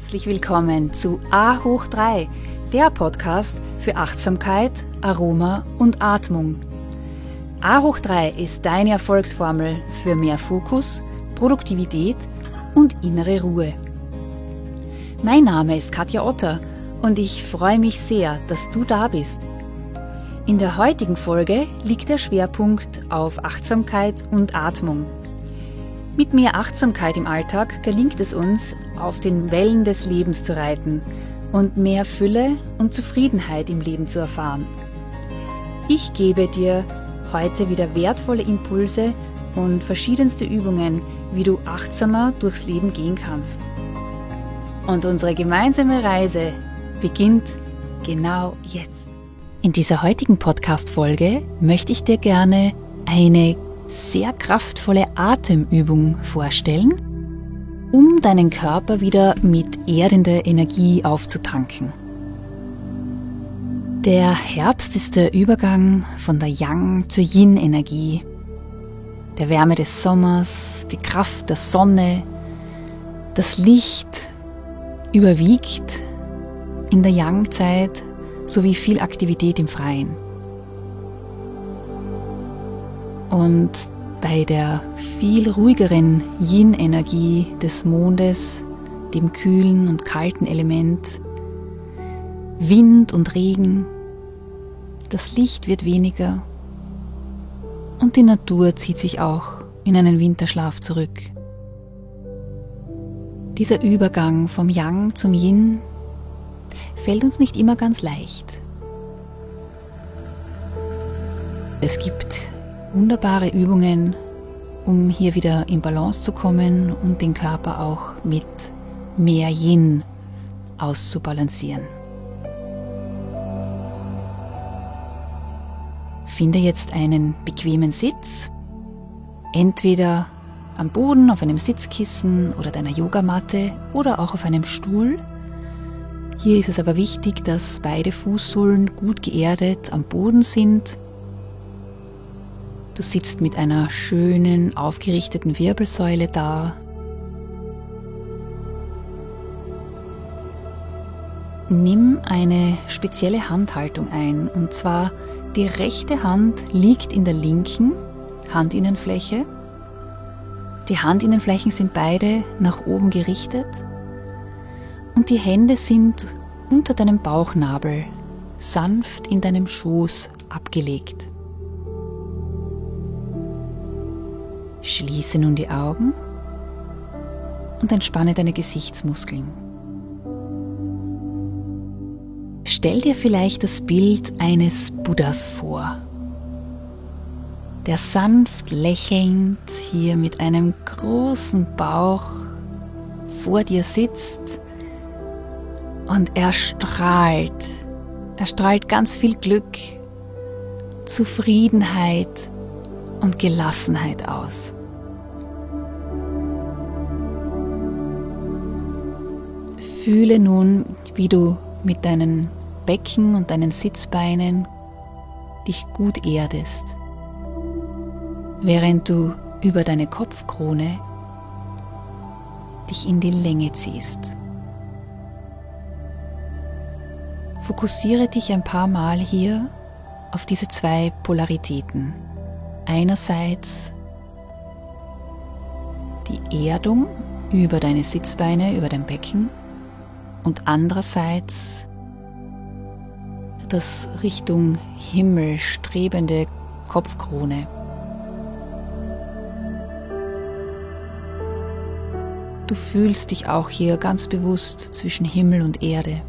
Herzlich willkommen zu A hoch 3, der Podcast für Achtsamkeit, Aroma und Atmung. A hoch 3 ist deine Erfolgsformel für mehr Fokus, Produktivität und innere Ruhe. Mein Name ist Katja Otter und ich freue mich sehr, dass du da bist. In der heutigen Folge liegt der Schwerpunkt auf Achtsamkeit und Atmung. Mit mehr Achtsamkeit im Alltag gelingt es uns, auf den Wellen des Lebens zu reiten und mehr Fülle und Zufriedenheit im Leben zu erfahren. Ich gebe dir heute wieder wertvolle Impulse und verschiedenste Übungen, wie du achtsamer durchs Leben gehen kannst. Und unsere gemeinsame Reise beginnt genau jetzt. In dieser heutigen Podcast-Folge möchte ich dir gerne eine sehr kraftvolle Atemübung vorstellen, um deinen Körper wieder mit erdender Energie aufzutanken. Der Herbst ist der Übergang von der Yang zur Yin-Energie, der Wärme des Sommers, die Kraft der Sonne, das Licht überwiegt in der Yang-Zeit sowie viel Aktivität im Freien. Und bei der viel ruhigeren Yin-Energie des Mondes, dem kühlen und kalten Element, Wind und Regen, das Licht wird weniger und die Natur zieht sich auch in einen Winterschlaf zurück. Dieser Übergang vom Yang zum Yin fällt uns nicht immer ganz leicht. Es gibt wunderbare Übungen, um hier wieder in Balance zu kommen und den Körper auch mit mehr Yin auszubalancieren. Finde jetzt einen bequemen Sitz, entweder am Boden auf einem Sitzkissen oder deiner Yogamatte oder auch auf einem Stuhl. Hier ist es aber wichtig, dass beide Fußsohlen gut geerdet am Boden sind Du sitzt mit einer schönen, aufgerichteten Wirbelsäule da. Nimm eine spezielle Handhaltung ein, und zwar die rechte Hand liegt in der linken Handinnenfläche. Die Handinnenflächen sind beide nach oben gerichtet und die Hände sind unter deinem Bauchnabel sanft in deinem Schoß abgelegt. Schließe nun die Augen und entspanne deine Gesichtsmuskeln. Stell dir vielleicht das Bild eines Buddhas vor, der sanft lächelnd hier mit einem großen Bauch vor dir sitzt und er strahlt, er strahlt ganz viel Glück, Zufriedenheit und Gelassenheit aus. Fühle nun, wie du mit deinen Becken und deinen Sitzbeinen dich gut erdest, während du über deine Kopfkrone dich in die Länge ziehst. Fokussiere dich ein paar Mal hier auf diese zwei Polaritäten. Einerseits die Erdung über deine Sitzbeine, über dein Becken und andererseits das Richtung Himmel strebende Kopfkrone. Du fühlst dich auch hier ganz bewusst zwischen Himmel und Erde.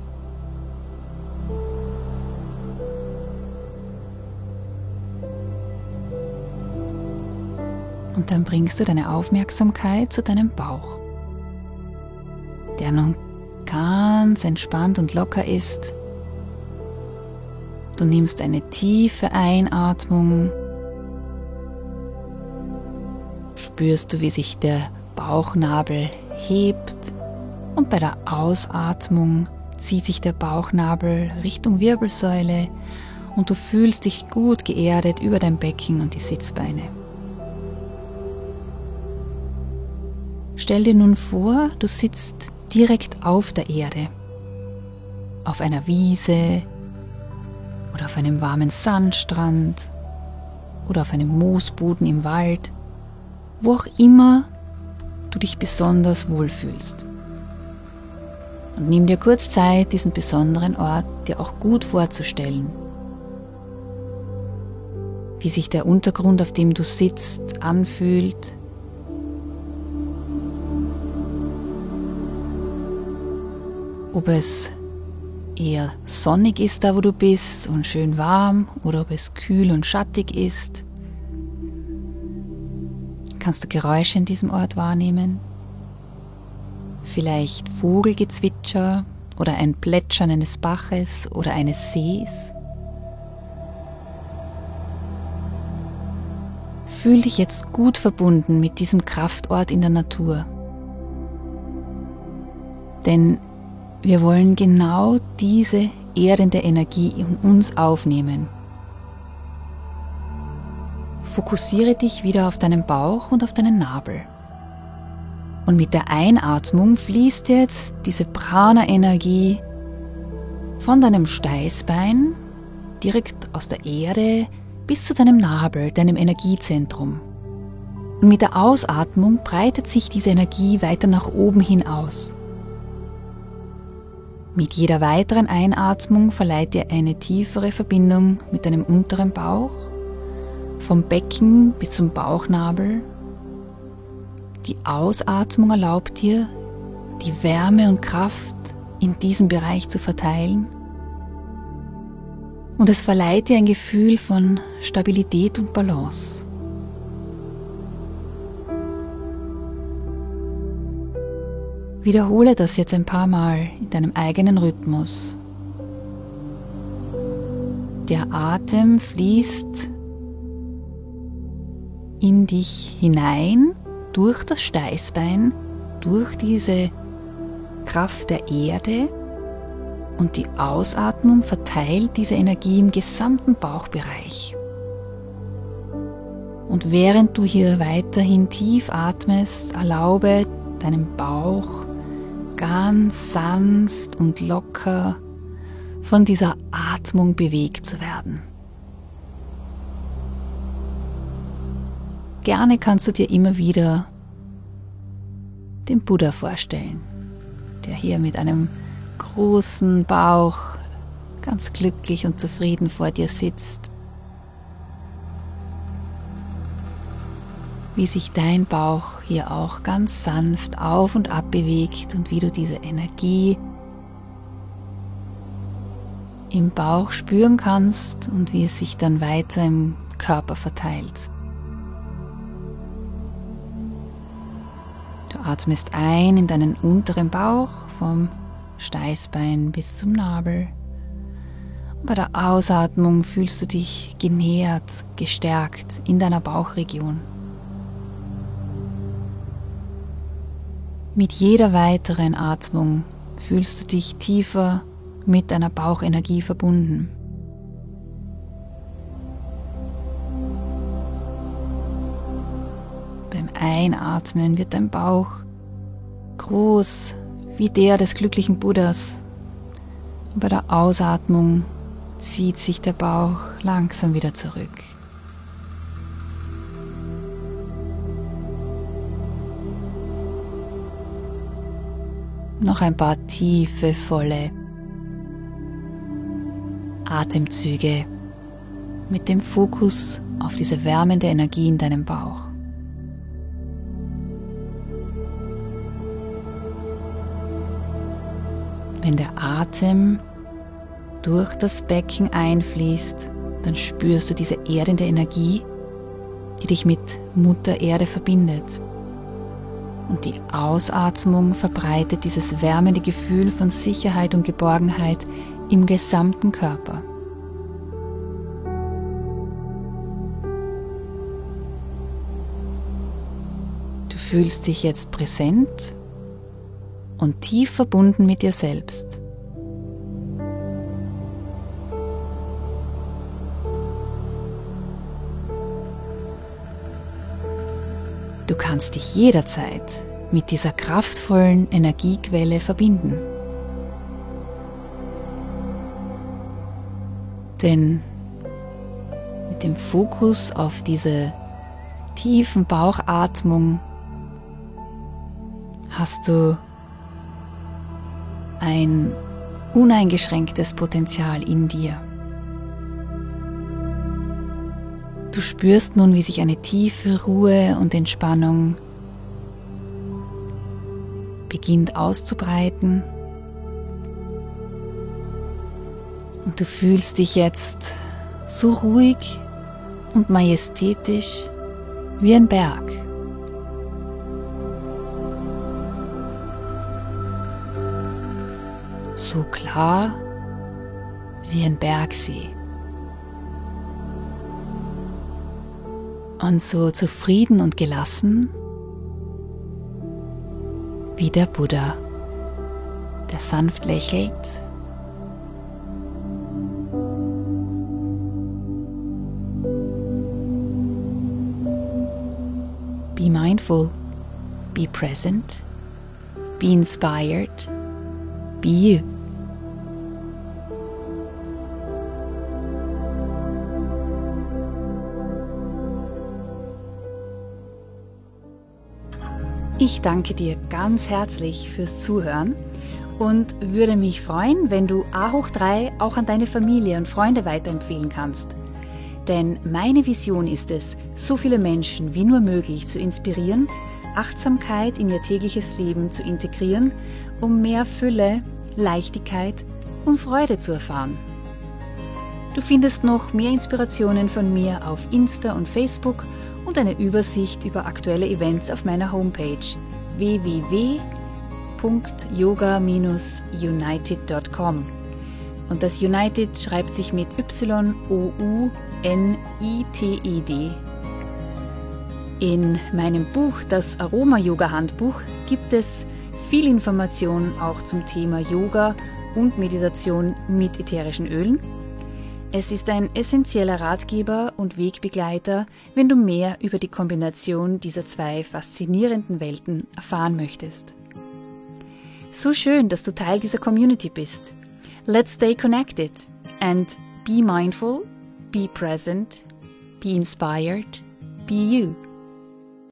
Und dann bringst du deine Aufmerksamkeit zu deinem Bauch, der nun ganz entspannt und locker ist. Du nimmst eine tiefe Einatmung. Spürst du, wie sich der Bauchnabel hebt und bei der Ausatmung zieht sich der Bauchnabel Richtung Wirbelsäule und du fühlst dich gut geerdet über dein Becken und die Sitzbeine. Stell dir nun vor, du sitzt direkt auf der Erde, auf einer Wiese oder auf einem warmen Sandstrand oder auf einem Moosboden im Wald, wo auch immer du dich besonders wohlfühlst. Und nimm dir kurz Zeit, diesen besonderen Ort dir auch gut vorzustellen. Wie sich der Untergrund, auf dem du sitzt, anfühlt. Ob es eher sonnig ist da, wo du bist und schön warm oder ob es kühl und schattig ist. Kannst du Geräusche in diesem Ort wahrnehmen? Vielleicht Vogelgezwitscher oder ein Plätschern eines Baches oder eines Sees? Fühl dich jetzt gut verbunden mit diesem Kraftort in der Natur. Denn wir wollen genau diese erdende Energie in uns aufnehmen. Fokussiere dich wieder auf deinen Bauch und auf deinen Nabel. Und mit der Einatmung fließt jetzt diese Prana-Energie von deinem Steißbein direkt aus der Erde bis zu deinem Nabel, deinem Energiezentrum. Und mit der Ausatmung breitet sich diese Energie weiter nach oben hin aus. Mit jeder weiteren Einatmung verleiht dir eine tiefere Verbindung mit deinem unteren Bauch, vom Becken bis zum Bauchnabel. Die Ausatmung erlaubt dir, die Wärme und Kraft in diesem Bereich zu verteilen. Und es verleiht dir ein Gefühl von Stabilität und Balance. Wiederhole das jetzt ein paar Mal in deinem eigenen Rhythmus. Der Atem fließt in dich hinein durch das Steißbein, durch diese Kraft der Erde und die Ausatmung verteilt diese Energie im gesamten Bauchbereich. Und während du hier weiterhin tief atmest, erlaube deinem Bauch ganz sanft und locker von dieser Atmung bewegt zu werden. Gerne kannst du dir immer wieder den Buddha vorstellen, der hier mit einem großen Bauch ganz glücklich und zufrieden vor dir sitzt wie sich dein Bauch hier auch ganz sanft auf und ab bewegt und wie du diese Energie im Bauch spüren kannst und wie es sich dann weiter im Körper verteilt. Du atmest ein in deinen unteren Bauch vom Steißbein bis zum Nabel. bei der Ausatmung fühlst du dich genährt, gestärkt in deiner Bauchregion. Mit jeder weiteren Atmung fühlst du dich tiefer mit deiner Bauchenergie verbunden. Beim Einatmen wird dein Bauch groß wie der des glücklichen Buddhas. Und bei der Ausatmung zieht sich der Bauch langsam wieder zurück. Noch ein paar tiefe, volle Atemzüge mit dem Fokus auf diese wärmende Energie in deinem Bauch. Wenn der Atem durch das Becken einfließt, dann spürst du diese erdende Energie, die dich mit Mutter Erde verbindet und die Ausatmung verbreitet dieses wärmende Gefühl von Sicherheit und Geborgenheit im gesamten Körper. Du fühlst dich jetzt präsent und tief verbunden mit dir selbst. Du kannst dich jederzeit mit dieser kraftvollen Energiequelle verbinden. Denn mit dem Fokus auf diese tiefen Bauchatmung hast du ein uneingeschränktes Potenzial in dir. Du spürst nun, wie sich eine tiefe Ruhe und Entspannung beginnt auszubreiten. Und du fühlst dich jetzt so ruhig und majestätisch wie ein Berg. So klar wie ein Bergsee. Und so zufrieden und gelassen wie der Buddha, der sanft lächelt Be mindful, be present, be inspired, be you. Ich danke dir ganz herzlich fürs Zuhören und würde mich freuen, wenn du A hoch 3 auch an deine Familie und Freunde weiterempfehlen kannst. Denn meine Vision ist es, so viele Menschen wie nur möglich zu inspirieren, Achtsamkeit in ihr tägliches Leben zu integrieren, um mehr Fülle, Leichtigkeit und Freude zu erfahren. Du findest noch mehr Inspirationen von mir auf Insta und Facebook und eine Übersicht über aktuelle Events auf meiner Homepage www.yoga-united.com. Und das United schreibt sich mit Y-O-U-N-I-T-E-D. In meinem Buch, das Aroma-Yoga-Handbuch, gibt es viel Information auch zum Thema Yoga und Meditation mit ätherischen Ölen es ist ein essentieller Ratgeber und Wegbegleiter, wenn du mehr über die Kombination dieser zwei faszinierenden Welten erfahren möchtest. So schön, dass du Teil dieser Community bist. Let's stay connected and be mindful, be present, be inspired, be you.